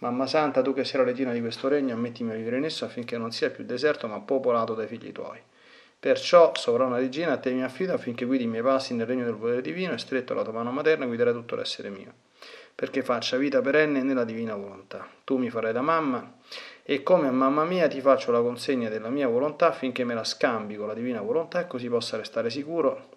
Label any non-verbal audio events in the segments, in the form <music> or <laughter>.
Mamma Santa, tu che sei la regina di questo regno, ammettimi a vivere in esso affinché non sia più deserto ma popolato dai figli tuoi. Perciò, sovrana regina, a te mi affido affinché guidi i miei passi nel regno del potere divino e stretto alla tua mano materna guiderai tutto l'essere mio, perché faccia vita perenne nella divina volontà. Tu mi farai da mamma e come a mamma mia ti faccio la consegna della mia volontà affinché me la scambi con la divina volontà e così possa restare sicuro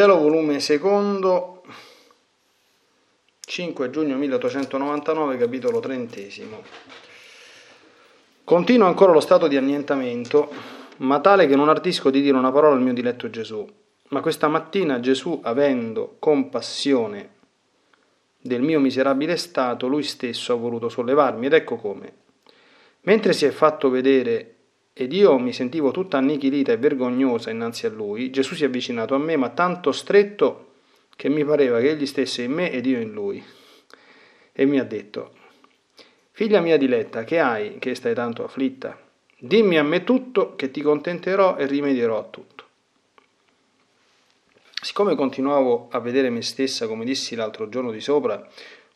Cielo, volume secondo, 5 giugno 1899, capitolo trentesimo. Continuo ancora lo stato di annientamento, ma tale che non ardisco di dire una parola al mio diletto Gesù. Ma questa mattina Gesù, avendo compassione del mio miserabile stato, lui stesso ha voluto sollevarmi, ed ecco come. Mentre si è fatto vedere ed io mi sentivo tutta annichilita e vergognosa innanzi a lui, Gesù si è avvicinato a me, ma tanto stretto che mi pareva che egli stesse in me ed io in lui. E mi ha detto, Figlia mia diletta, che hai che stai tanto afflitta? Dimmi a me tutto, che ti contenterò e rimedierò a tutto. Siccome continuavo a vedere me stessa, come dissi l'altro giorno di sopra,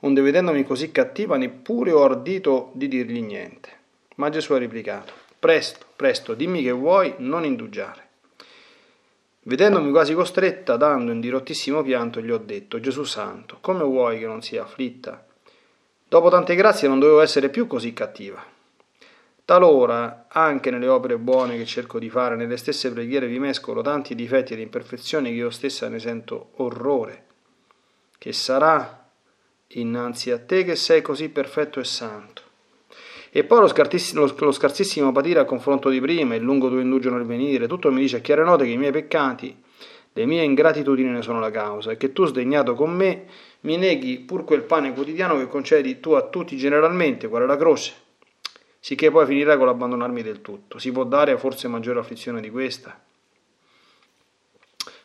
onde vedendomi così cattiva neppure ho ardito di dirgli niente. Ma Gesù ha replicato, presto, presto, dimmi che vuoi, non indugiare. Vedendomi quasi costretta, dando in dirottissimo pianto, gli ho detto, Gesù Santo, come vuoi che non sia afflitta? Dopo tante grazie non dovevo essere più così cattiva. Talora, anche nelle opere buone che cerco di fare, nelle stesse preghiere vi mescolo tanti difetti ed imperfezioni che io stessa ne sento orrore. Che sarà innanzi a te che sei così perfetto e santo. E poi lo scarsissimo, lo scarsissimo patire a confronto di prima, il lungo tuo indugio nel venire, tutto mi dice a chiare note che i miei peccati, le mie ingratitudini ne sono la causa, e che tu, sdegnato con me, mi neghi pur quel pane quotidiano che concedi tu a tutti generalmente, quale la croce sicché poi finirà con l'abbandonarmi del tutto. Si può dare forse maggiore afflizione di questa?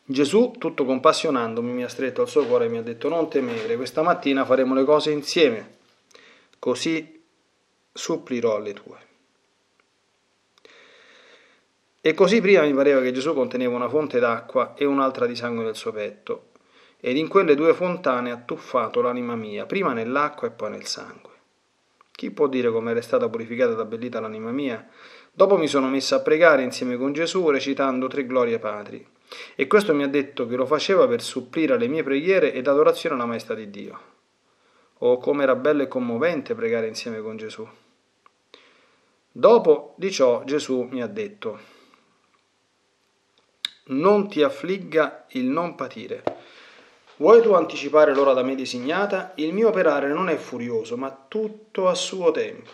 Gesù, tutto compassionandomi, mi ha stretto al suo cuore e mi ha detto non temere, questa mattina faremo le cose insieme, così supplirò alle tue. E così prima mi pareva che Gesù conteneva una fonte d'acqua e un'altra di sangue nel suo petto, ed in quelle due fontane ha tuffato l'anima mia, prima nell'acqua e poi nel sangue. Chi può dire come era stata purificata ed abbellita l'anima mia? Dopo mi sono messa a pregare insieme con Gesù recitando tre glorie patri. E questo mi ha detto che lo faceva per supplire alle mie preghiere ed adorazione alla maestà di Dio. Oh, come era bello e commovente pregare insieme con Gesù. Dopo di ciò Gesù mi ha detto, non ti affligga il non patire Vuoi tu anticipare l'ora da me designata? Il mio operare non è furioso, ma tutto a suo tempo.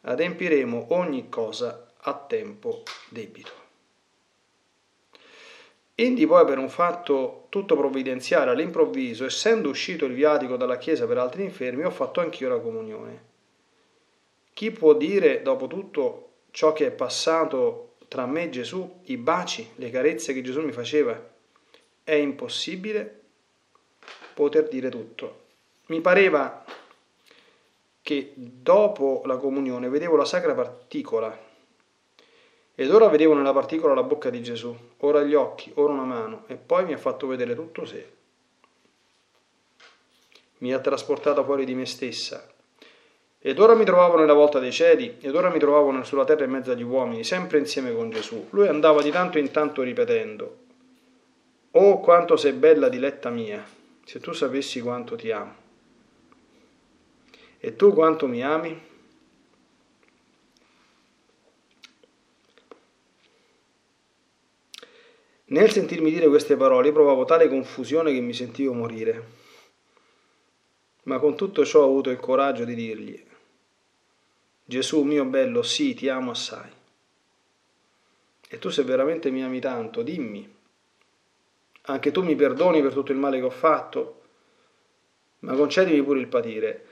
Adempiremo ogni cosa a tempo debito. Indi poi per un fatto tutto provvidenziale all'improvviso, essendo uscito il viatico dalla chiesa per altri infermi, ho fatto anch'io la comunione. Chi può dire, dopo tutto ciò che è passato tra me e Gesù, i baci, le carezze che Gesù mi faceva? È impossibile poter dire tutto. Mi pareva che dopo la comunione vedevo la sacra particola ed ora vedevo nella particola la bocca di Gesù, ora gli occhi, ora una mano e poi mi ha fatto vedere tutto sé. Mi ha trasportata fuori di me stessa. Ed ora mi trovavo nella volta dei cieli, ed ora mi trovavo sulla terra in mezzo agli uomini, sempre insieme con Gesù. Lui andava di tanto in tanto ripetendo, Oh quanto sei bella diletta mia, se tu sapessi quanto ti amo. E tu quanto mi ami? Nel sentirmi dire queste parole provavo tale confusione che mi sentivo morire. Ma con tutto ciò ho avuto il coraggio di dirgli, Gesù mio bello, sì, ti amo assai. E tu se veramente mi ami tanto, dimmi anche tu mi perdoni per tutto il male che ho fatto, ma concedimi pure il patire.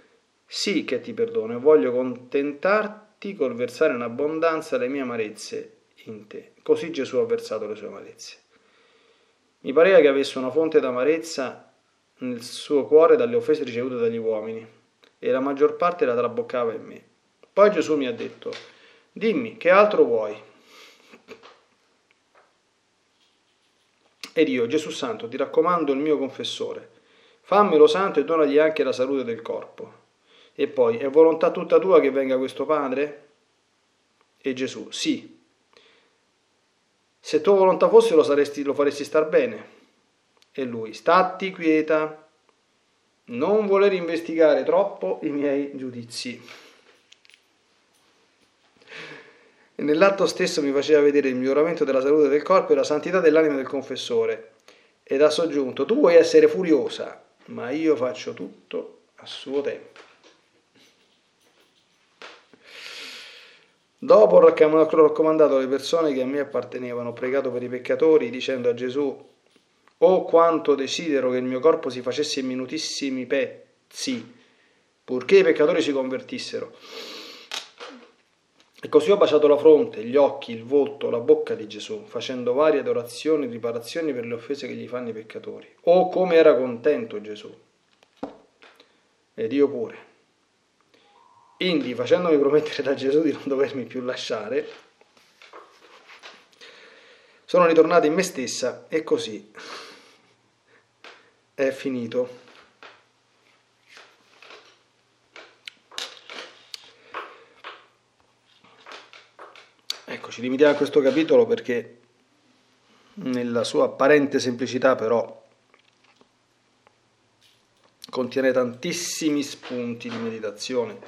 Sì che ti perdono e voglio contentarti col versare in abbondanza le mie amarezze in te. Così Gesù ha versato le sue amarezze. Mi pareva che avesse una fonte d'amarezza nel suo cuore dalle offese ricevute dagli uomini e la maggior parte la traboccava in me. Poi Gesù mi ha detto, dimmi, che altro vuoi? Ed io, Gesù Santo, ti raccomando il mio confessore, fammelo santo e donagli anche la salute del corpo. E poi, è volontà tutta tua che venga questo Padre? E Gesù, sì. Se tua volontà fosse lo, saresti, lo faresti star bene. E lui, statti quieta, non voler investigare troppo i miei giudizi e nell'atto stesso mi faceva vedere il miglioramento della salute del corpo e la santità dell'anima del confessore. Ed ha soggiunto, tu puoi essere furiosa, ma io faccio tutto a suo tempo. Dopo ho raccomandato alle persone che a me appartenevano, ho pregato per i peccatori, dicendo a Gesù, oh quanto desidero che il mio corpo si facesse in minutissimi pezzi, purché i peccatori si convertissero. E così ho baciato la fronte, gli occhi, il volto, la bocca di Gesù, facendo varie adorazioni e riparazioni per le offese che gli fanno i peccatori. Oh, come era contento Gesù! Ed io pure. Indi, facendomi promettere da Gesù di non dovermi più lasciare, sono ritornata in me stessa e così è finito. Ecco, ci limitiamo a questo capitolo perché nella sua apparente semplicità però contiene tantissimi spunti di meditazione.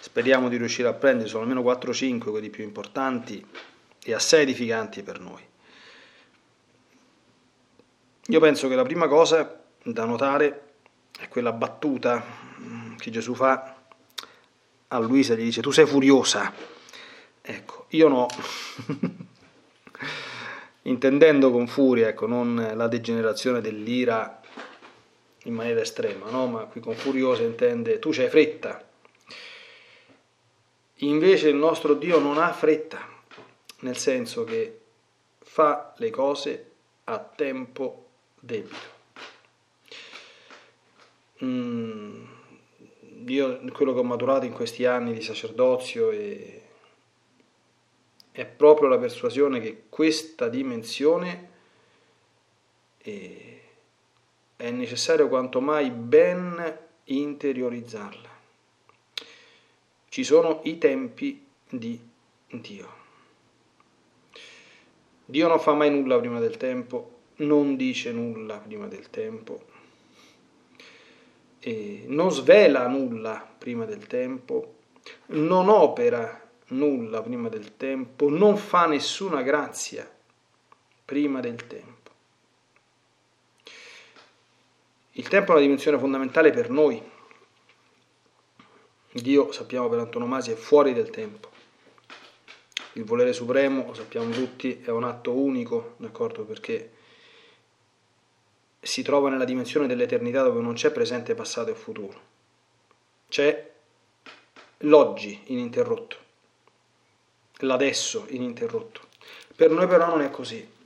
Speriamo di riuscire a prendere, sono almeno 4-5 quelli più importanti e assai edificanti per noi. Io penso che la prima cosa da notare è quella battuta che Gesù fa a Luisa, gli dice tu sei furiosa. Ecco, io no. <laughs> Intendendo con furia, ecco, non la degenerazione dell'ira in maniera estrema, no? ma qui con furiosa intende tu c'hai fretta. Invece il nostro Dio non ha fretta, nel senso che fa le cose a tempo debito. Mm, io quello che ho maturato in questi anni di sacerdozio è, è proprio la persuasione che questa dimensione è, è necessario quanto mai ben interiorizzarla. Ci sono i tempi di Dio. Dio non fa mai nulla prima del tempo, non dice nulla prima del tempo, non svela nulla prima del tempo, non opera nulla prima del tempo, non fa nessuna grazia prima del tempo. Il tempo è una dimensione fondamentale per noi. Dio, sappiamo per antonomasia, è fuori del tempo. Il volere supremo, lo sappiamo tutti, è un atto unico, d'accordo? Perché si trova nella dimensione dell'eternità dove non c'è presente, passato e futuro. C'è l'oggi ininterrotto, l'adesso ininterrotto. Per noi però non è così.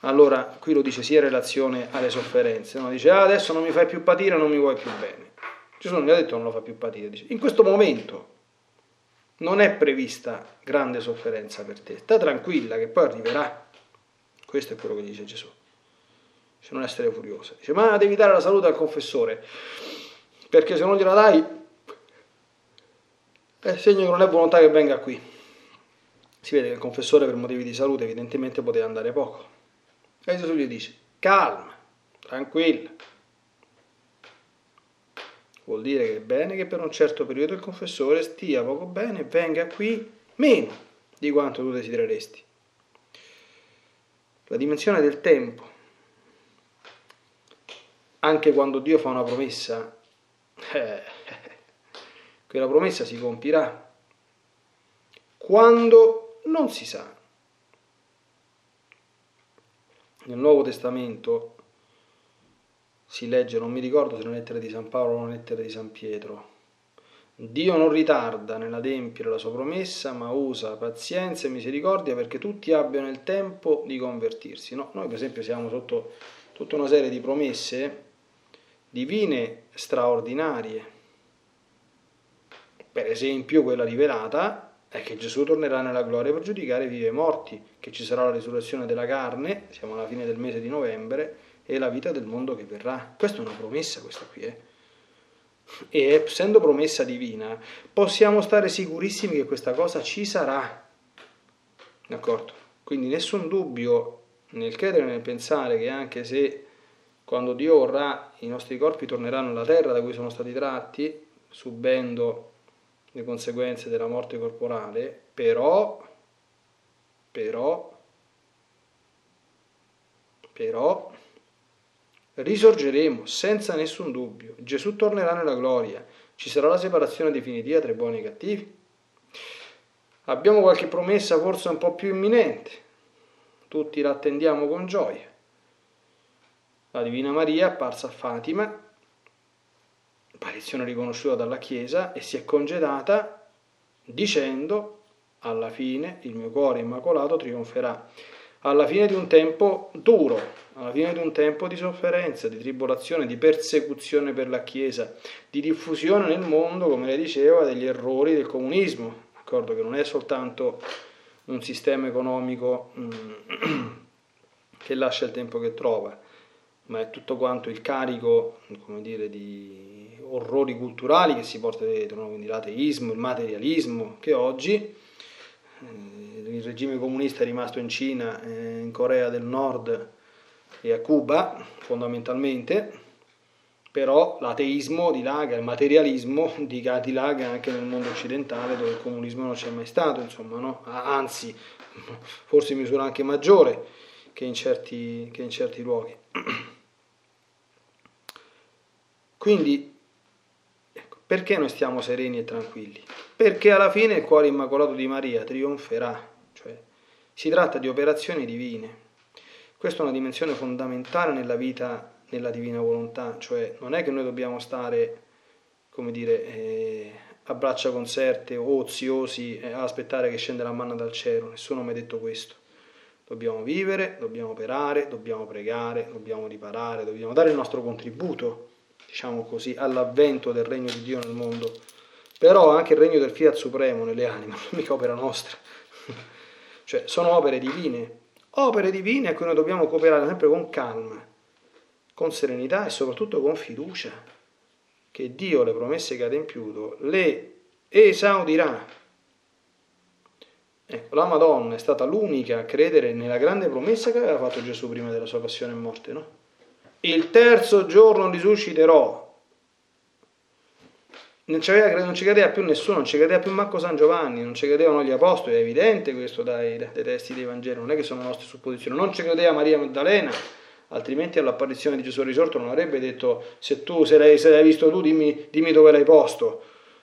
Allora, qui lo dice sia in relazione alle sofferenze, no? dice ah, adesso non mi fai più patire, non mi vuoi più bene. Gesù non gli ha detto non lo fa più patire, dice in questo momento non è prevista grande sofferenza per te, sta tranquilla che poi arriverà. Questo è quello che dice Gesù. Dice non essere furiosa. Dice ma devi dare la salute al confessore, perché se non gliela dai è segno che non è volontà che venga qui. Si vede che il confessore per motivi di salute evidentemente poteva andare poco. E Gesù gli dice, calma, tranquilla. Vuol dire che è bene che per un certo periodo il confessore stia poco bene e venga qui meno di quanto tu desidereresti. La dimensione del tempo, anche quando Dio fa una promessa, eh, quella promessa si compirà quando non si sa nel Nuovo Testamento si legge, non mi ricordo se è una lettera di San Paolo o una lettera di San Pietro, Dio non ritarda nell'adempiere la sua promessa, ma usa pazienza e misericordia perché tutti abbiano il tempo di convertirsi. No? Noi per esempio siamo sotto tutta una serie di promesse divine straordinarie. Per esempio quella rivelata è che Gesù tornerà nella gloria per giudicare vivi e morti, che ci sarà la risurrezione della carne, siamo alla fine del mese di novembre, e la vita del mondo che verrà. Questa è una promessa, questa qui. Eh? E essendo promessa divina, possiamo stare sicurissimi che questa cosa ci sarà. D'accordo? Quindi nessun dubbio nel credere e nel pensare che anche se quando Dio vorrà i nostri corpi torneranno alla terra da cui sono stati tratti, subendo le conseguenze della morte corporale, però, però, però, risorgeremo senza nessun dubbio. Gesù tornerà nella gloria, ci sarà la separazione definitiva tra i buoni e i cattivi. Abbiamo qualche promessa forse un po' più imminente, tutti la attendiamo con gioia. La Divina Maria apparsa a Fatima apparizione riconosciuta dalla Chiesa e si è congedata dicendo alla fine il mio cuore immacolato trionferà. Alla fine di un tempo duro, alla fine di un tempo di sofferenza, di tribolazione, di persecuzione per la Chiesa, di diffusione nel mondo, come lei diceva, degli errori del comunismo, d'accordo? Che non è soltanto un sistema economico mm, <clears throat> che lascia il tempo che trova, ma è tutto quanto il carico, come dire, di orrori culturali che si porta dietro, quindi l'ateismo, il materialismo, che oggi eh, il regime comunista è rimasto in Cina, eh, in Corea del Nord e a Cuba fondamentalmente, però l'ateismo dilaga, il materialismo dilaga anche nel mondo occidentale dove il comunismo non c'è mai stato, insomma, no? anzi, forse in misura anche maggiore che in certi, che in certi luoghi. Quindi, perché noi stiamo sereni e tranquilli? Perché alla fine il cuore immacolato di Maria trionferà, cioè si tratta di operazioni divine. Questa è una dimensione fondamentale nella vita nella divina volontà, cioè non è che noi dobbiamo stare, come dire, eh, a braccia conserte o oziosi eh, a aspettare che scenda la manna dal cielo, nessuno mi ha detto questo. Dobbiamo vivere, dobbiamo operare, dobbiamo pregare, dobbiamo riparare, dobbiamo dare il nostro contributo, diciamo così, all'avvento del regno di Dio nel mondo. Però anche il regno del Fiat Supremo nelle anime <laughs> non è mica opera nostra. cioè, sono opere divine, opere divine a cui noi dobbiamo cooperare sempre con calma, con serenità e soprattutto con fiducia, che Dio le promesse che ha adempiuto le esaudirà. Ecco, la Madonna è stata l'unica a credere nella grande promessa che aveva fatto Gesù prima della sua passione e morte, no? Il terzo giorno risusciterò. Non ci, aveva, non ci credeva più nessuno, non ci credeva più Marco San Giovanni, non ci credevano gli apostoli, è evidente questo dai, dai testi dei Vangeli, non è che sono nostre supposizioni, non ci credeva Maria Maddalena, altrimenti all'apparizione di Gesù risorto non avrebbe detto se tu se l'hai, se l'hai visto tu dimmi, dimmi, dove l'hai posto,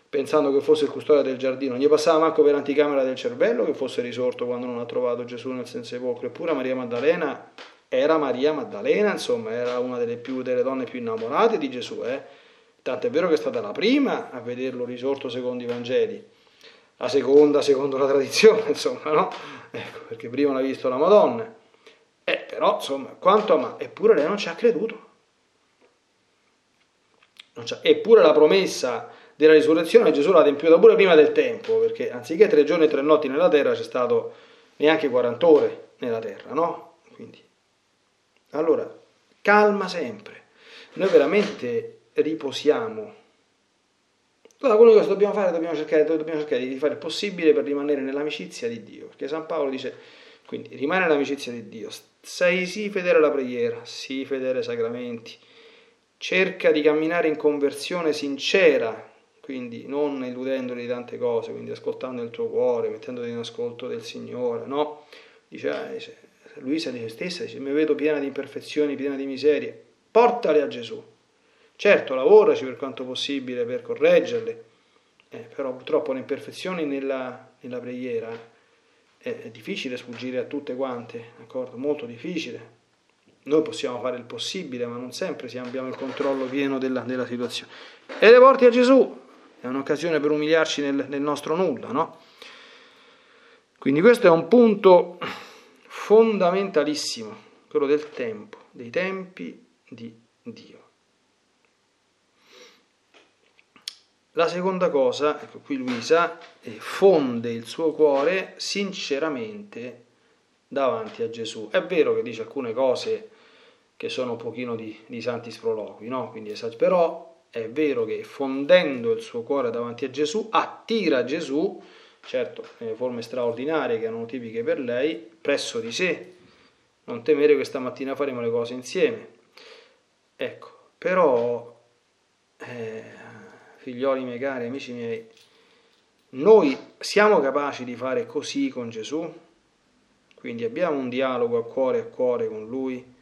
pensando che fosse il custode del giardino. Non gli passava manco per l'anticamera del cervello che fosse risorto quando non ha trovato Gesù nel sepolcro. Eppure Maria Maddalena era Maria Maddalena, insomma, era una delle, più, delle donne più innamorate di Gesù. Eh? È vero che è stata la prima a vederlo risorto secondo i Vangeli, la seconda secondo la tradizione, <laughs> insomma, no? Ecco, perché prima l'ha visto la Madonna. Eh, però, insomma, quanto ama, eppure lei non ci ha creduto. Eppure la promessa della risurrezione Gesù l'ha adempiuta pure prima del tempo, perché anziché tre giorni e tre notti nella terra c'è stato neanche 40 ore nella terra, no? Quindi, allora, calma sempre. Noi veramente riposiamo. Allora, quello che dobbiamo fare, dobbiamo cercare, dobbiamo cercare di fare il possibile per rimanere nell'amicizia di Dio, perché San Paolo dice, quindi rimane nell'amicizia di Dio, sei sì fedele alla preghiera, sì fedele ai sacramenti, cerca di camminare in conversione sincera, quindi non illudendoli di tante cose, quindi ascoltando il tuo cuore, mettendoti in ascolto del Signore, no? Dice, eh, Luisa di se stessa, dice, mi vedo piena di imperfezioni, piena di miserie, portale a Gesù. Certo, lavoraci per quanto possibile per correggerle, eh, però purtroppo le imperfezioni nella, nella preghiera è, difficile sfuggire a tutte quante, d'accordo? Molto difficile. Noi possiamo fare il possibile, ma non sempre abbiamo il controllo pieno della, della situazione. E le porti a Gesù è un'occasione per umiliarci nel, nel nostro nulla, no? Quindi questo è un punto fondamentalissimo, quello del tempo, dei tempi di Dio. La seconda cosa, ecco qui Luisa eh, fonde il suo cuore sinceramente davanti a Gesù. È vero che dice alcune cose che sono un pochino di, di santi sproloqui, no? Quindi, però è vero che fondendo il suo cuore davanti a Gesù attira Gesù, certo nelle forme straordinarie che erano tipiche per lei, presso di sé. Non temere questa mattina faremo le cose insieme. Ecco, però... Eh, figlioli miei cari, amici miei, noi siamo capaci di fare così con Gesù? Quindi abbiamo un dialogo a cuore a cuore con Lui,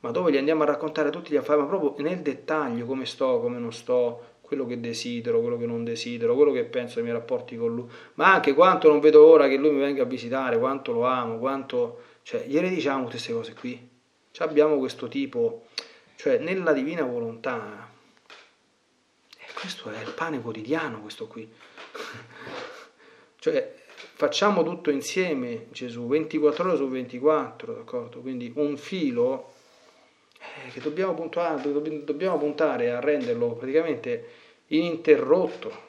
ma dove gli andiamo a raccontare tutti gli affari, ma proprio nel dettaglio come sto, come non sto, quello che desidero, quello che non desidero, quello che penso dei miei rapporti con Lui, ma anche quanto non vedo ora che Lui mi venga a visitare, quanto lo amo, quanto... Cioè, gliele diciamo queste cose qui. Cioè, abbiamo questo tipo, cioè nella divina volontà, questo è il pane quotidiano, questo qui. <laughs> cioè, facciamo tutto insieme, Gesù, 24 ore su 24, d'accordo? Quindi un filo eh, che dobbiamo puntare, dobbiamo puntare a renderlo praticamente ininterrotto.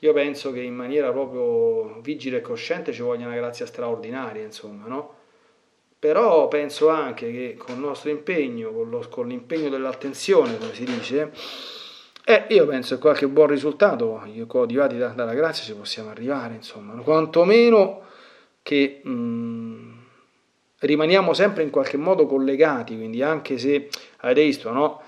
Io penso che in maniera proprio vigile e cosciente ci voglia una grazia straordinaria, insomma, no? però penso anche che con il nostro impegno, con, lo, con l'impegno dell'attenzione, come si dice, eh, io penso che qualche buon risultato, coadiuvati da, dalla grazia, ci possiamo arrivare, insomma, quantomeno che mh, mm, rimaniamo sempre in qualche modo collegati, quindi anche se avete visto, no?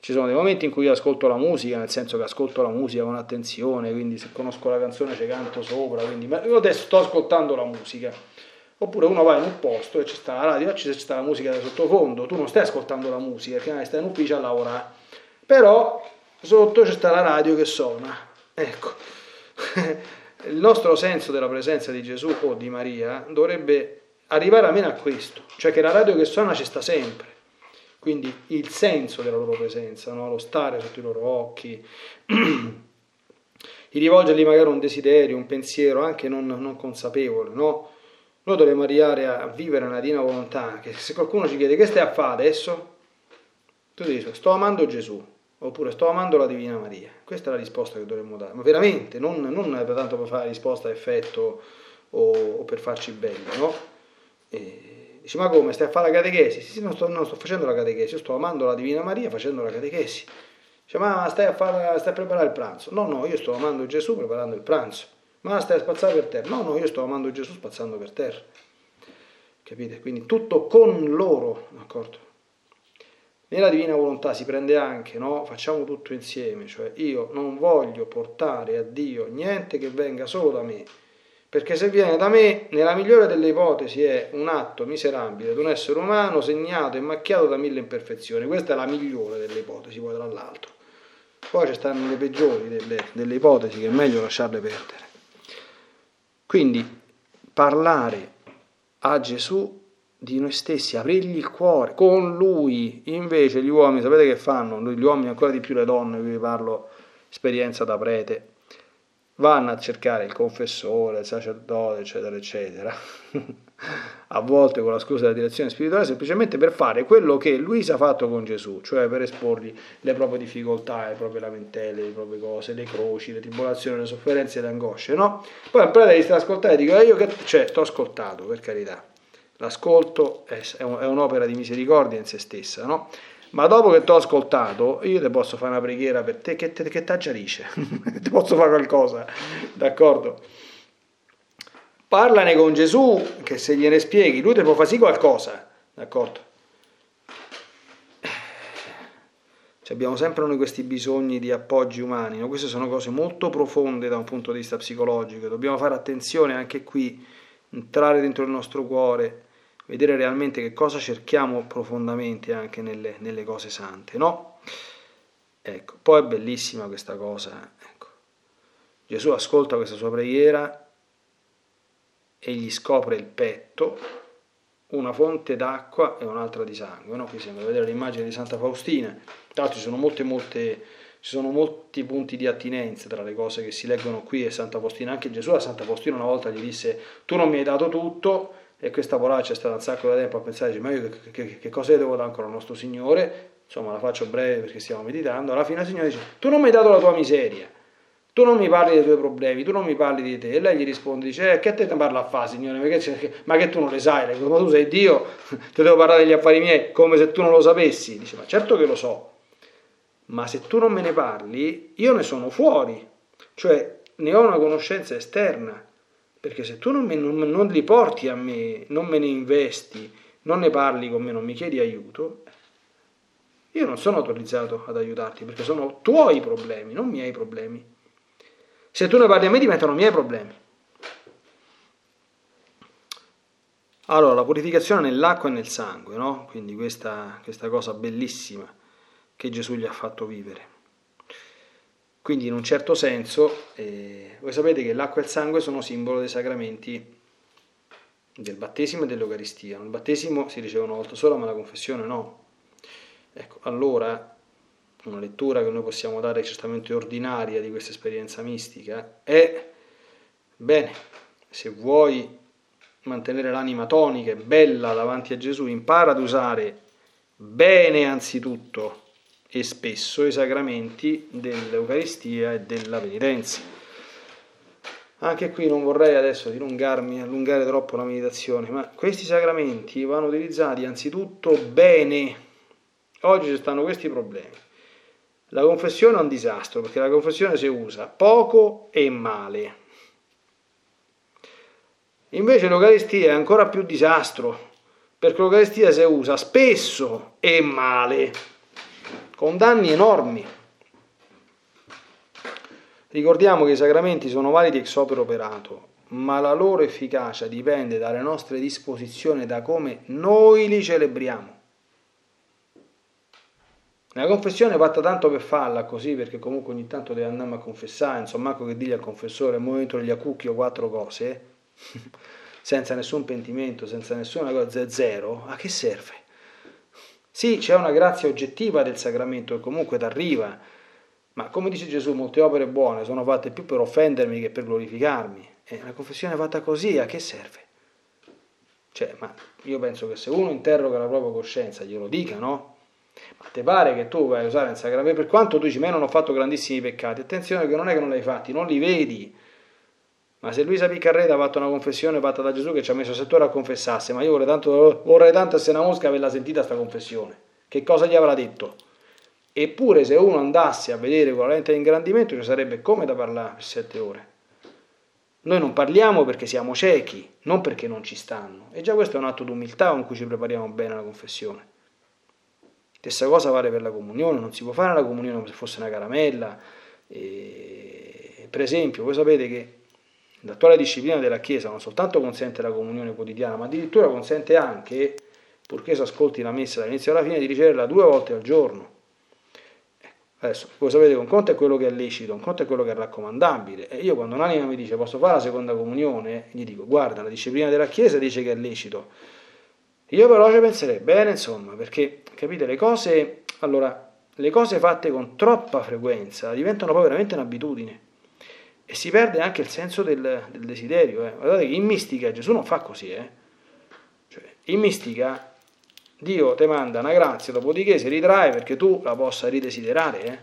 Ci sono dei momenti in cui io ascolto la musica, nel senso che ascolto la musica con attenzione, quindi se conosco la canzone ci canto sopra, quindi io adesso sto ascoltando la musica Oppure uno va in un posto e ci sta la radio, ci sta la musica da sottofondo, tu non stai ascoltando la musica, perché stai in ufficio a lavorare, però sotto c'è sta la radio che suona. Ecco, <laughs> il nostro senso della presenza di Gesù o di Maria dovrebbe arrivare almeno a questo, cioè che la radio che suona ci sta sempre. Quindi il senso della loro presenza, no? lo stare sotto i loro occhi, <clears throat> il rivolgergli magari un desiderio, un pensiero anche non, non consapevole, no? Noi dovremmo arrivare a vivere una divina volontà, che se qualcuno ci chiede che stai a fare adesso, tu dici sto amando Gesù, oppure sto amando la Divina Maria. Questa è la risposta che dovremmo dare, ma veramente, non, non tanto per fare risposta a effetto o, o per farci belli, no? E dici ma come, stai a fare la catechesi? Sì, sì, non sto, non sto facendo la catechesi, io sto amando la Divina Maria facendo la catechesi. Dice ma stai a, fare, stai a preparare il pranzo? No, no, io sto amando Gesù preparando il pranzo. Ma stai a spazzare per terra. No, no, io sto amando Gesù spazzando per terra. Capite? Quindi tutto con loro, d'accordo? Nella divina volontà si prende anche, no? Facciamo tutto insieme, cioè io non voglio portare a Dio niente che venga solo da me, perché se viene da me, nella migliore delle ipotesi è un atto miserabile di un essere umano segnato e macchiato da mille imperfezioni. Questa è la migliore delle ipotesi, poi tra l'altro. Poi ci stanno le peggiori delle, delle ipotesi che è meglio lasciarle perdere. Quindi parlare a Gesù di noi stessi, aprirgli il cuore con lui. Invece gli uomini, sapete che fanno? Gli uomini, ancora di più le donne, vi parlo esperienza da prete, vanno a cercare il confessore, il sacerdote, eccetera, eccetera. <laughs> a volte con la scusa della direzione spirituale, semplicemente per fare quello che Luisa ha fatto con Gesù, cioè per esporgli le proprie difficoltà, le proprie lamentele, le proprie cose, le croci, le tribolazioni, le sofferenze e le angosce, no? Poi il prete gli sta ascoltando e dico, eh, io che... cioè, sto ascoltato, per carità. L'ascolto è un'opera di misericordia in se stessa, no? Ma dopo che ti ho ascoltato, io ti posso fare una preghiera per te che, te, che t'aggiarisce, <laughs> ti posso fare qualcosa, d'accordo? Parlane con Gesù, che se gliene spieghi, lui ti può fare sì qualcosa, d'accordo? Cioè abbiamo sempre noi questi bisogni di appoggi umani, no? queste sono cose molto profonde da un punto di vista psicologico, dobbiamo fare attenzione anche qui, entrare dentro il nostro cuore, vedere realmente che cosa cerchiamo profondamente anche nelle, nelle cose sante, no? Ecco, poi è bellissima questa cosa, ecco. Gesù ascolta questa sua preghiera e gli scopre il petto, una fonte d'acqua e un'altra di sangue. No? Qui sembra vedere l'immagine di Santa Faustina. Tra l'altro ci sono, molte, molte, ci sono molti punti di attinenza tra le cose che si leggono qui e Santa Faustina. Anche Gesù a Santa Faustina una volta gli disse tu non mi hai dato tutto e questa poraccia è stata un sacco di tempo a pensare, ma io che, che, che cosa devo dare ancora al nostro Signore? Insomma la faccio breve perché stiamo meditando. Alla fine il Signore dice tu non mi hai dato la tua miseria tu non mi parli dei tuoi problemi, tu non mi parli di te. E lei gli risponde, dice, eh, che te ne parla a fare, Signore? Ma che, tu non le sai? Ma tu sei Dio, <laughs> ti devo parlare degli affari miei, come se tu non lo sapessi. Dice, ma certo che lo so, ma se tu non me ne parli, io ne sono fuori, cioè ne ho una conoscenza esterna, perché se tu non, me, non, non li porti a me, non me ne investi, non ne parli con me, non mi chiedi aiuto, io non sono autorizzato ad aiutarti, perché sono tuoi problemi, non miei problemi. Se tu ne parli a me diventano miei problemi. Allora, la purificazione nell'acqua e nel sangue, no? Quindi questa, questa cosa bellissima che Gesù gli ha fatto vivere. Quindi in un certo senso, eh, voi sapete che l'acqua e il sangue sono simbolo dei sacramenti del battesimo e dell'Eucaristia. Il battesimo si riceve una volta sola, ma la confessione no. Ecco, allora una lettura che noi possiamo dare certamente ordinaria di questa esperienza mistica è, bene, se vuoi mantenere l'anima tonica e bella davanti a Gesù, impara ad usare bene anzitutto e spesso i sacramenti dell'Eucaristia e della penitenza. Anche qui non vorrei adesso dilungarmi, allungare troppo la meditazione, ma questi sacramenti vanno utilizzati anzitutto bene. Oggi ci stanno questi problemi. La confessione è un disastro perché la confessione si usa poco e male. Invece l'Eucaristia è ancora più disastro perché l'Eucaristia si usa spesso e male, con danni enormi. Ricordiamo che i sacramenti sono validi ex opera operato, ma la loro efficacia dipende dalle nostre disposizioni, da come noi li celebriamo. La confessione fatta tanto per farla così, perché comunque ogni tanto deve andare a confessare, insomma, che digli al confessore, al momento degli accucchio quattro cose, <laughs> senza nessun pentimento, senza nessuna cosa, zero, a che serve? Sì, c'è una grazia oggettiva del sacramento che comunque ti arriva, ma come dice Gesù, molte opere buone sono fatte più per offendermi che per glorificarmi. E la confessione fatta così a che serve? Cioè, ma io penso che se uno interroga la propria coscienza, glielo dica, no? Ma ti pare che tu vai a usare il sacramento? Per quanto tu dici, me non ho fatto grandissimi peccati, attenzione che non è che non li hai fatti, non li vedi. Ma se Luisa Piccarreta ha fatto una confessione fatta da Gesù che ci ha messo sette ore a confessarsi, ma io vorrei tanto, vorrei tanto essere una mosca averla sentita sta confessione. Che cosa gli avrà detto? Eppure se uno andasse a vedere con la lente di ingrandimento ci sarebbe come da parlare per sette ore. Noi non parliamo perché siamo ciechi, non perché non ci stanno. E già questo è un atto d'umiltà con cui ci prepariamo bene alla confessione. Stessa cosa vale per la comunione, non si può fare la comunione come se fosse una caramella. E, per esempio, voi sapete che l'attuale disciplina della Chiesa non soltanto consente la comunione quotidiana, ma addirittura consente anche, purché si ascolti la messa dall'inizio alla fine, di riceverla due volte al giorno. Adesso, voi sapete, un conto è quello che è lecito, un conto è quello che è raccomandabile. E io quando un'anima mi dice posso fare la seconda comunione, gli dico guarda, la disciplina della Chiesa dice che è lecito. Io però ci penserei bene, insomma, perché capite, le cose, allora, le cose fatte con troppa frequenza diventano poi veramente un'abitudine e si perde anche il senso del, del desiderio. Eh. Guardate che in mistica Gesù non fa così, eh. cioè, in mistica Dio ti manda una grazia, dopodiché si ritrae perché tu la possa ridesiderare, eh?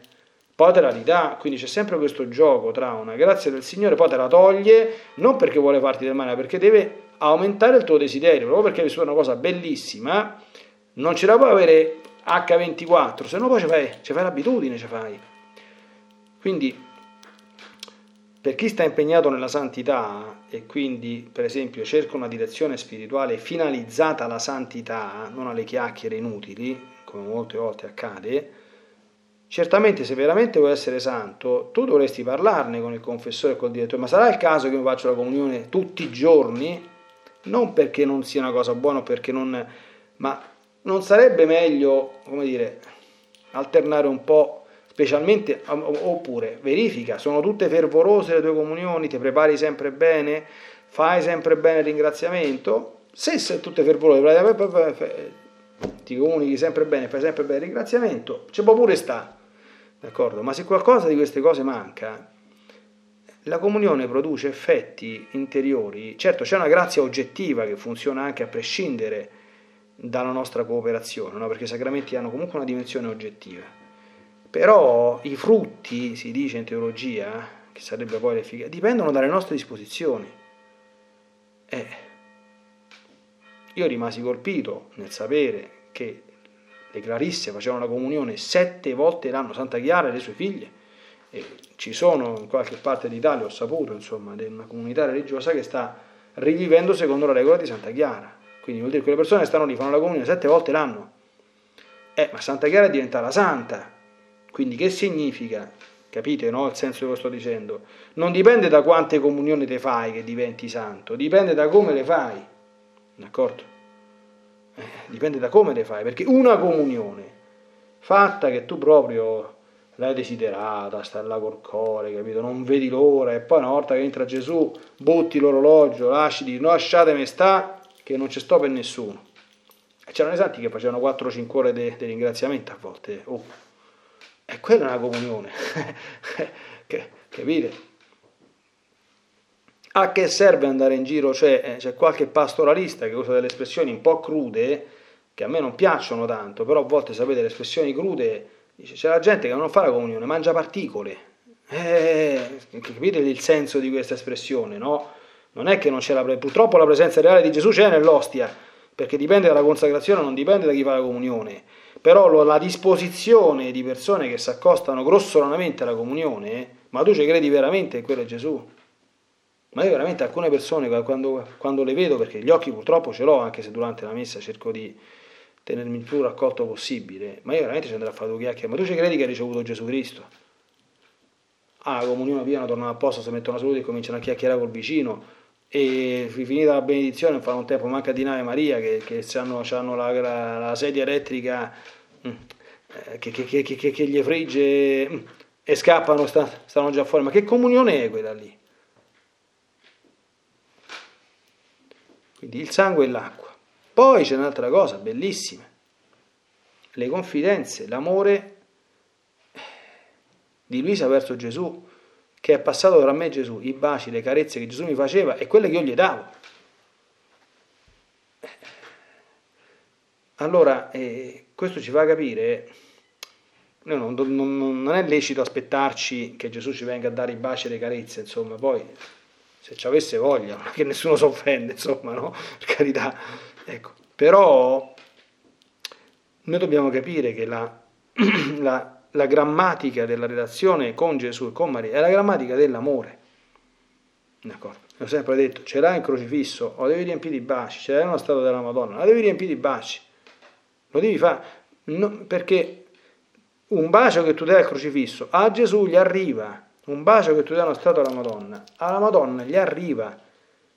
poi te la ridà, quindi c'è sempre questo gioco tra una grazia del Signore, poi te la toglie, non perché vuole farti del male, ma perché deve aumentare il tuo desiderio, proprio perché hai vissuto una cosa bellissima, non ce la puoi avere H24, se no poi ci fai, ci fai l'abitudine, ci fai. Quindi per chi sta impegnato nella santità e quindi, per esempio, cerca una direzione spirituale finalizzata alla santità, non alle chiacchiere inutili, come molte volte accade, certamente se veramente vuoi essere santo, tu dovresti parlarne con il confessore e col direttore, ma sarà il caso che io faccio la comunione tutti i giorni? Non perché non sia una cosa buona, perché non... ma non sarebbe meglio, come dire, alternare un po' specialmente, oppure verifica, sono tutte fervorose le tue comunioni, ti prepari sempre bene, fai sempre bene il ringraziamento, se sei tutte fervorose, ti comunichi sempre bene, fai sempre bene il ringraziamento, ci può pure sta, d'accordo? Ma se qualcosa di queste cose manca, la comunione produce effetti interiori, certo c'è una grazia oggettiva che funziona anche a prescindere dalla nostra cooperazione, no? perché i sacramenti hanno comunque una dimensione oggettiva però i frutti, si dice in teologia, che sarebbe poi l'efficacia, dipendono dalle nostre disposizioni. Eh, io rimasi colpito nel sapere che le clarisse facevano la comunione sette volte l'anno, Santa Chiara e le sue figlie, e ci sono in qualche parte d'Italia, ho saputo, insomma, di una comunità religiosa che sta rivivendo secondo la regola di Santa Chiara. Quindi vuol dire che le persone stanno lì, fanno la comunione sette volte l'anno. Eh, ma Santa Chiara è diventata santa, quindi che significa? Capite no? il senso che sto dicendo? Non dipende da quante comunioni te fai che diventi santo, dipende da come le fai. D'accordo? Eh, dipende da come le fai, perché una comunione fatta che tu proprio l'hai desiderata, stai là col cuore, capito? Non vedi l'ora e poi una volta che entra Gesù butti l'orologio, lasci di no lasciatemi sta che non ci sto per nessuno. C'erano i santi che facevano 4-5 ore di ringraziamento a volte. Oh e quella è una comunione, <laughs> capite? A che serve andare in giro? Cioè, eh, c'è qualche pastoralista che usa delle espressioni un po' crude, che a me non piacciono tanto, però a volte sapete le espressioni crude, dice, c'è la gente che non fa la comunione, mangia particole, Eh, capite il senso di questa espressione, no? Non è che non c'è la presenza, purtroppo la presenza reale di Gesù c'è nell'ostia, perché dipende dalla consacrazione, non dipende da chi fa la comunione. Però la disposizione di persone che si accostano grossolanamente alla comunione, ma tu ci credi veramente che quello è Gesù? Ma io veramente alcune persone quando, quando le vedo, perché gli occhi purtroppo ce l'ho, anche se durante la messa cerco di tenermi il più raccolto possibile, ma io veramente ci andrò a fare due chiacchiere, ma tu ci credi che hai ricevuto Gesù Cristo? Ah, la comunione piena, tornano a posto, si mettono a saluto e cominciano a chiacchierare col vicino, e finita la benedizione fanno un tempo manca di nave Maria che, che hanno, hanno la, la, la, sedia elettrica mm, eh, che, che, che, gli frigge mm, e scappano, sta, stanno già fuori. Ma che comunione è quella lì? Quindi il sangue e l'acqua. Poi c'è un'altra cosa bellissima, le confidenze, l'amore di Luisa verso Gesù che è passato tra me e Gesù, i baci, le carezze che Gesù mi faceva e quelle che io gli davo. Allora, eh, questo ci fa capire, non, non, non, è lecito aspettarci che Gesù ci venga a dare i baci e le carezze, insomma, poi se ci avesse voglia, che nessuno si offende, insomma, no? Per carità. Ecco. Però noi dobbiamo capire che la, <clears throat> la la grammatica della relazione con Gesù e con Maria è la grammatica dell'amore. D'accordo? Ho sempre detto, ce l'hai in crocifisso, lo devi riempire di baci, ce l'hai in uno stato della Madonna, la devi riempire di baci. Lo devi fare, no, perché un bacio che tu dai al crocifisso, a Gesù gli arriva, un bacio che tu dai allo stato della Madonna, alla Madonna gli arriva.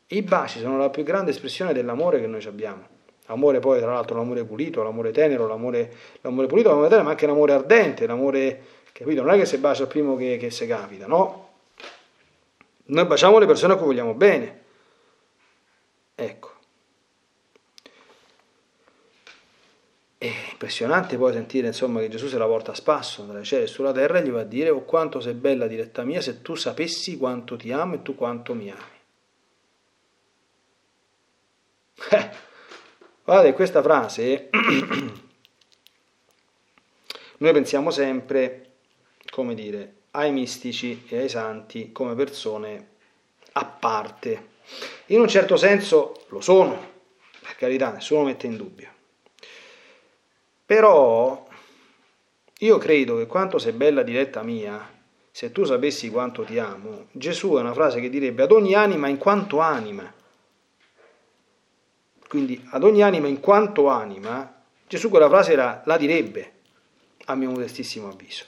I baci sono la più grande espressione dell'amore che noi abbiamo. Amore poi, tra l'altro, l'amore pulito, l'amore tenero, l'amore, l'amore pulito, l'amore tenero, ma anche l'amore ardente, l'amore, capito? Non è che si bacia il primo che, che si capita, no? Noi baciamo le persone a cui vogliamo bene. Ecco. È impressionante poi sentire insomma, che Gesù se la porta a spasso tra cielo e sulla terra e gli va a dire oh quanto sei bella diretta mia se tu sapessi quanto ti amo e tu quanto mi ami. Guardate, questa frase <clears throat> noi pensiamo sempre, come dire, ai mistici e ai santi come persone a parte. In un certo senso lo sono, per carità, nessuno mette in dubbio. Però io credo che quanto sei bella diretta mia, se tu sapessi quanto ti amo, Gesù è una frase che direbbe ad ogni anima in quanto anima. Quindi ad ogni anima in quanto anima, Gesù quella frase la, la direbbe, a mio modestissimo avviso.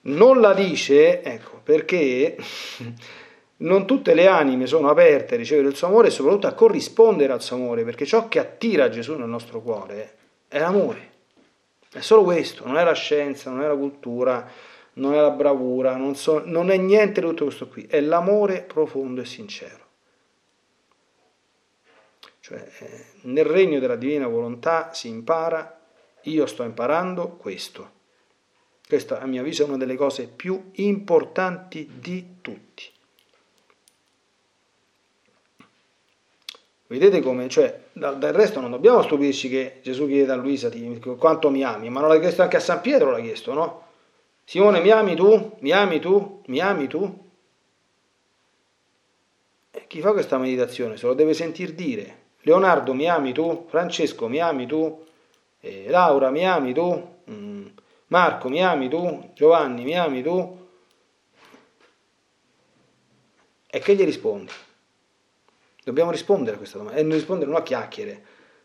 Non la dice, ecco, perché <laughs> non tutte le anime sono aperte a ricevere il suo amore e soprattutto a corrispondere al suo amore, perché ciò che attira Gesù nel nostro cuore è l'amore. È solo questo, non è la scienza, non è la cultura, non è la bravura, non, so, non è niente di tutto questo qui, è l'amore profondo e sincero. Cioè, eh, nel regno della divina volontà si impara, io sto imparando questo. Questa a mio avviso è una delle cose più importanti di tutti. Vedete come, cioè, dal, resto non dobbiamo stupirci che Gesù chiede a Luisa quanto mi ami, ma non l'ha chiesto anche a San Pietro, l'ha chiesto, no? Simone, mi ami tu? Mi ami tu? Mi ami tu? E chi fa questa meditazione se lo deve sentir dire, Leonardo mi ami tu? Francesco mi ami tu? Eh, Laura mi ami tu? Mm. Marco mi ami tu? Giovanni mi ami tu? E che gli rispondi? Dobbiamo rispondere a questa domanda e non rispondere non a chiacchiere,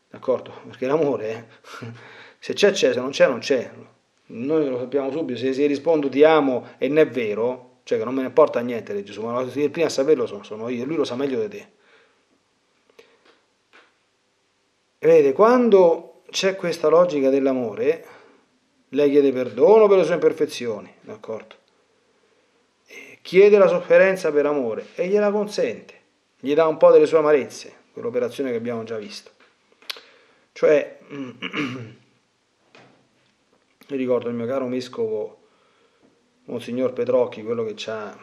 d'accordo? Perché l'amore, eh? <laughs> se c'è c'è, se non c'è non c'è. Noi lo sappiamo subito, se, se rispondo ti amo e non è vero, cioè che non me ne importa niente Gesù, ma il primo a saperlo sono, sono io, lui lo sa meglio di te. Vedete, quando c'è questa logica dell'amore, lei chiede perdono per le sue imperfezioni, d'accordo? Chiede la sofferenza per amore e gliela consente, gli dà un po' delle sue amarezze, quell'operazione che abbiamo già visto. Cioè, <clears throat> ricordo il mio caro vescovo Monsignor Petrocchi, quello che ci ha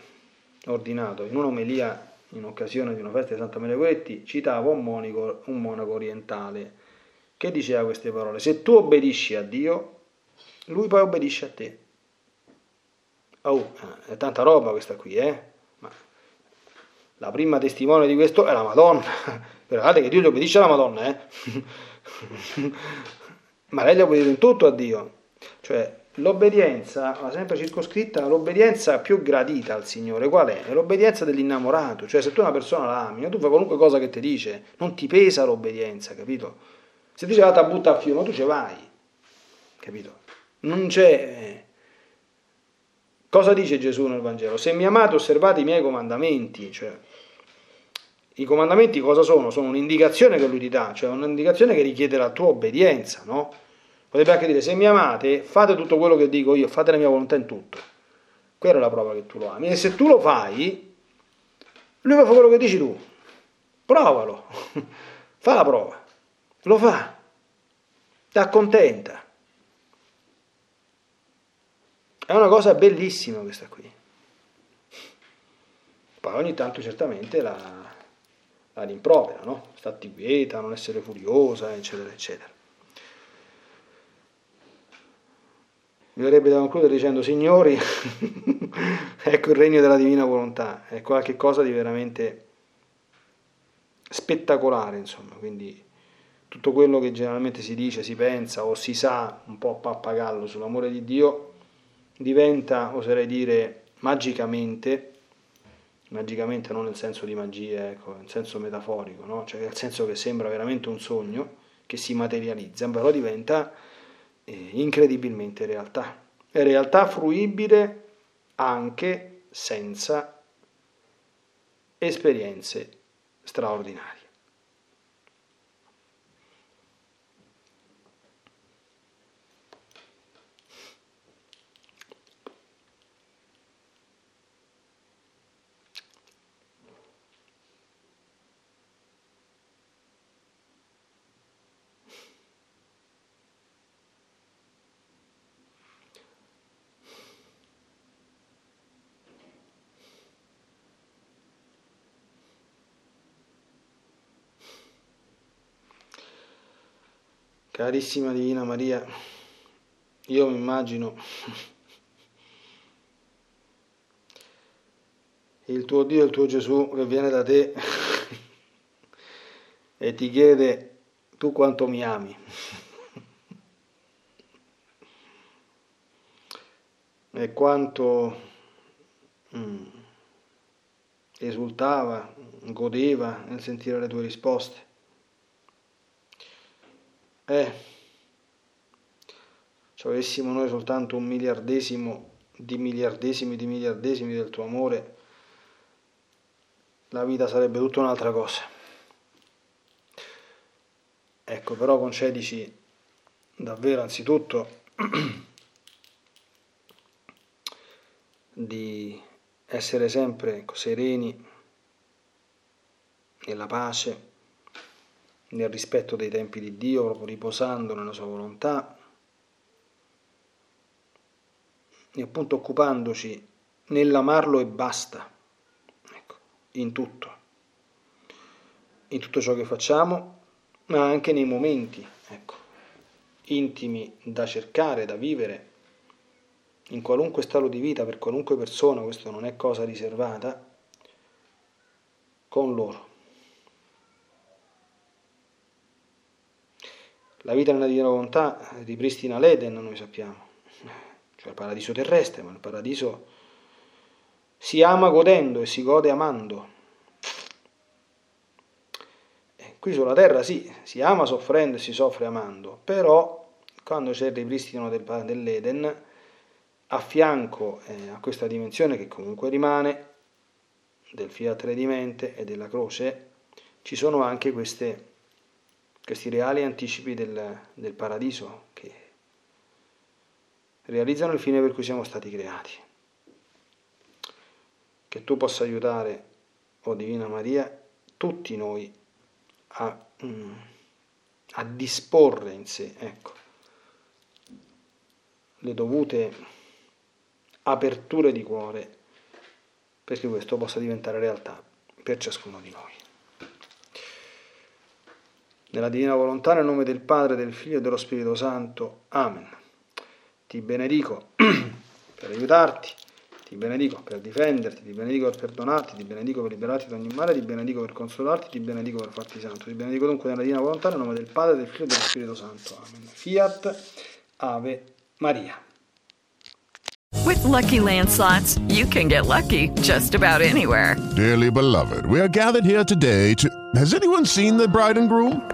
ordinato, in un'omelia in occasione di una festa di Santa Maria Goretti, citava un, monico, un monaco orientale che diceva queste parole: Se tu obbedisci a Dio, lui poi obbedisce a te. Oh, è tanta roba questa qui, eh? Ma la prima testimone di questo è la Madonna. <laughs> Guardate che Dio gli obbedisce alla Madonna, eh? <laughs> Ma lei gli ha obbedito in tutto a Dio. Cioè, l'obbedienza, va sempre circoscritta, l'obbedienza più gradita al Signore, qual è? È l'obbedienza dell'innamorato. Cioè, se tu una persona la ami, tu fai qualunque cosa che ti dice, non ti pesa l'obbedienza, capito? Se dice vada a buttare a fiume, tu ci vai, capito? Non c'è... Cosa dice Gesù nel Vangelo? Se mi amate osservate i miei comandamenti, cioè i comandamenti cosa sono? Sono un'indicazione che lui ti dà, cioè un'indicazione che richiede la tua obbedienza, no? Potrebbe anche dire, se mi amate, fate tutto quello che dico io, fate la mia volontà in tutto. Quella è la prova che tu lo ami. E se tu lo fai, lui fa quello che dici tu. Provalo. <laughs> fa la prova. Lo fa. Ti accontenta. È una cosa bellissima questa qui. Poi ogni tanto certamente la, la rimprovera, no? Statti quieta, non essere furiosa, eccetera, eccetera. Mi verrebbe da concludere dicendo, signori, <laughs> ecco il regno della divina volontà, è qualcosa di veramente spettacolare, insomma, quindi tutto quello che generalmente si dice, si pensa o si sa un po' pappagallo sull'amore di Dio diventa, oserei dire, magicamente, magicamente non nel senso di magia, ecco, nel senso metaforico, no? cioè nel senso che sembra veramente un sogno che si materializza, però diventa eh, incredibilmente realtà. È realtà fruibile anche senza esperienze straordinarie. Carissima Divina Maria, io mi immagino il tuo Dio, il tuo Gesù che viene da te e ti chiede tu quanto mi ami. e quanto mm, esultava, godeva nel sentire le tue risposte. Eh, se avessimo noi soltanto un miliardesimo di miliardesimi di miliardesimi del tuo amore, la vita sarebbe tutta un'altra cosa. Ecco, però concedici davvero anzitutto di essere sempre sereni nella pace nel rispetto dei tempi di Dio, riposando nella sua volontà e appunto occupandoci nell'amarlo e basta, ecco, in tutto, in tutto ciò che facciamo, ma anche nei momenti, ecco, intimi da cercare, da vivere, in qualunque stato di vita, per qualunque persona, questo non è cosa riservata, con loro. La vita nella divina volontà ripristina l'Eden, noi sappiamo, cioè il paradiso terrestre, ma il paradiso si ama godendo e si gode amando. E qui sulla terra sì, si ama soffrendo e si soffre amando, però quando c'è il ripristino del, dell'Eden, a fianco eh, a questa dimensione che comunque rimane, del fiat redimente e della croce, ci sono anche queste questi reali anticipi del, del paradiso che realizzano il fine per cui siamo stati creati. Che tu possa aiutare, o oh Divina Maria, tutti noi a, mm, a disporre in sé, ecco, le dovute aperture di cuore perché questo possa diventare realtà per ciascuno di noi nella divina volontà, nel nome del Padre, del Figlio e dello Spirito Santo. Amen. Ti benedico <clears throat> per aiutarti ti benedico per difenderti, ti benedico per perdonarti, ti benedico per liberarti da ogni male, ti benedico per consolarti, ti benedico per farti santo, ti benedico dunque nella divina volontà nel nome del Padre, del Figlio e dello Spirito Santo. Amen. Fiat Ave Maria. With lucky landslots, you can get lucky just about anywhere. Dearly beloved, we are gathered here today to. Has anyone seen the bride and groom?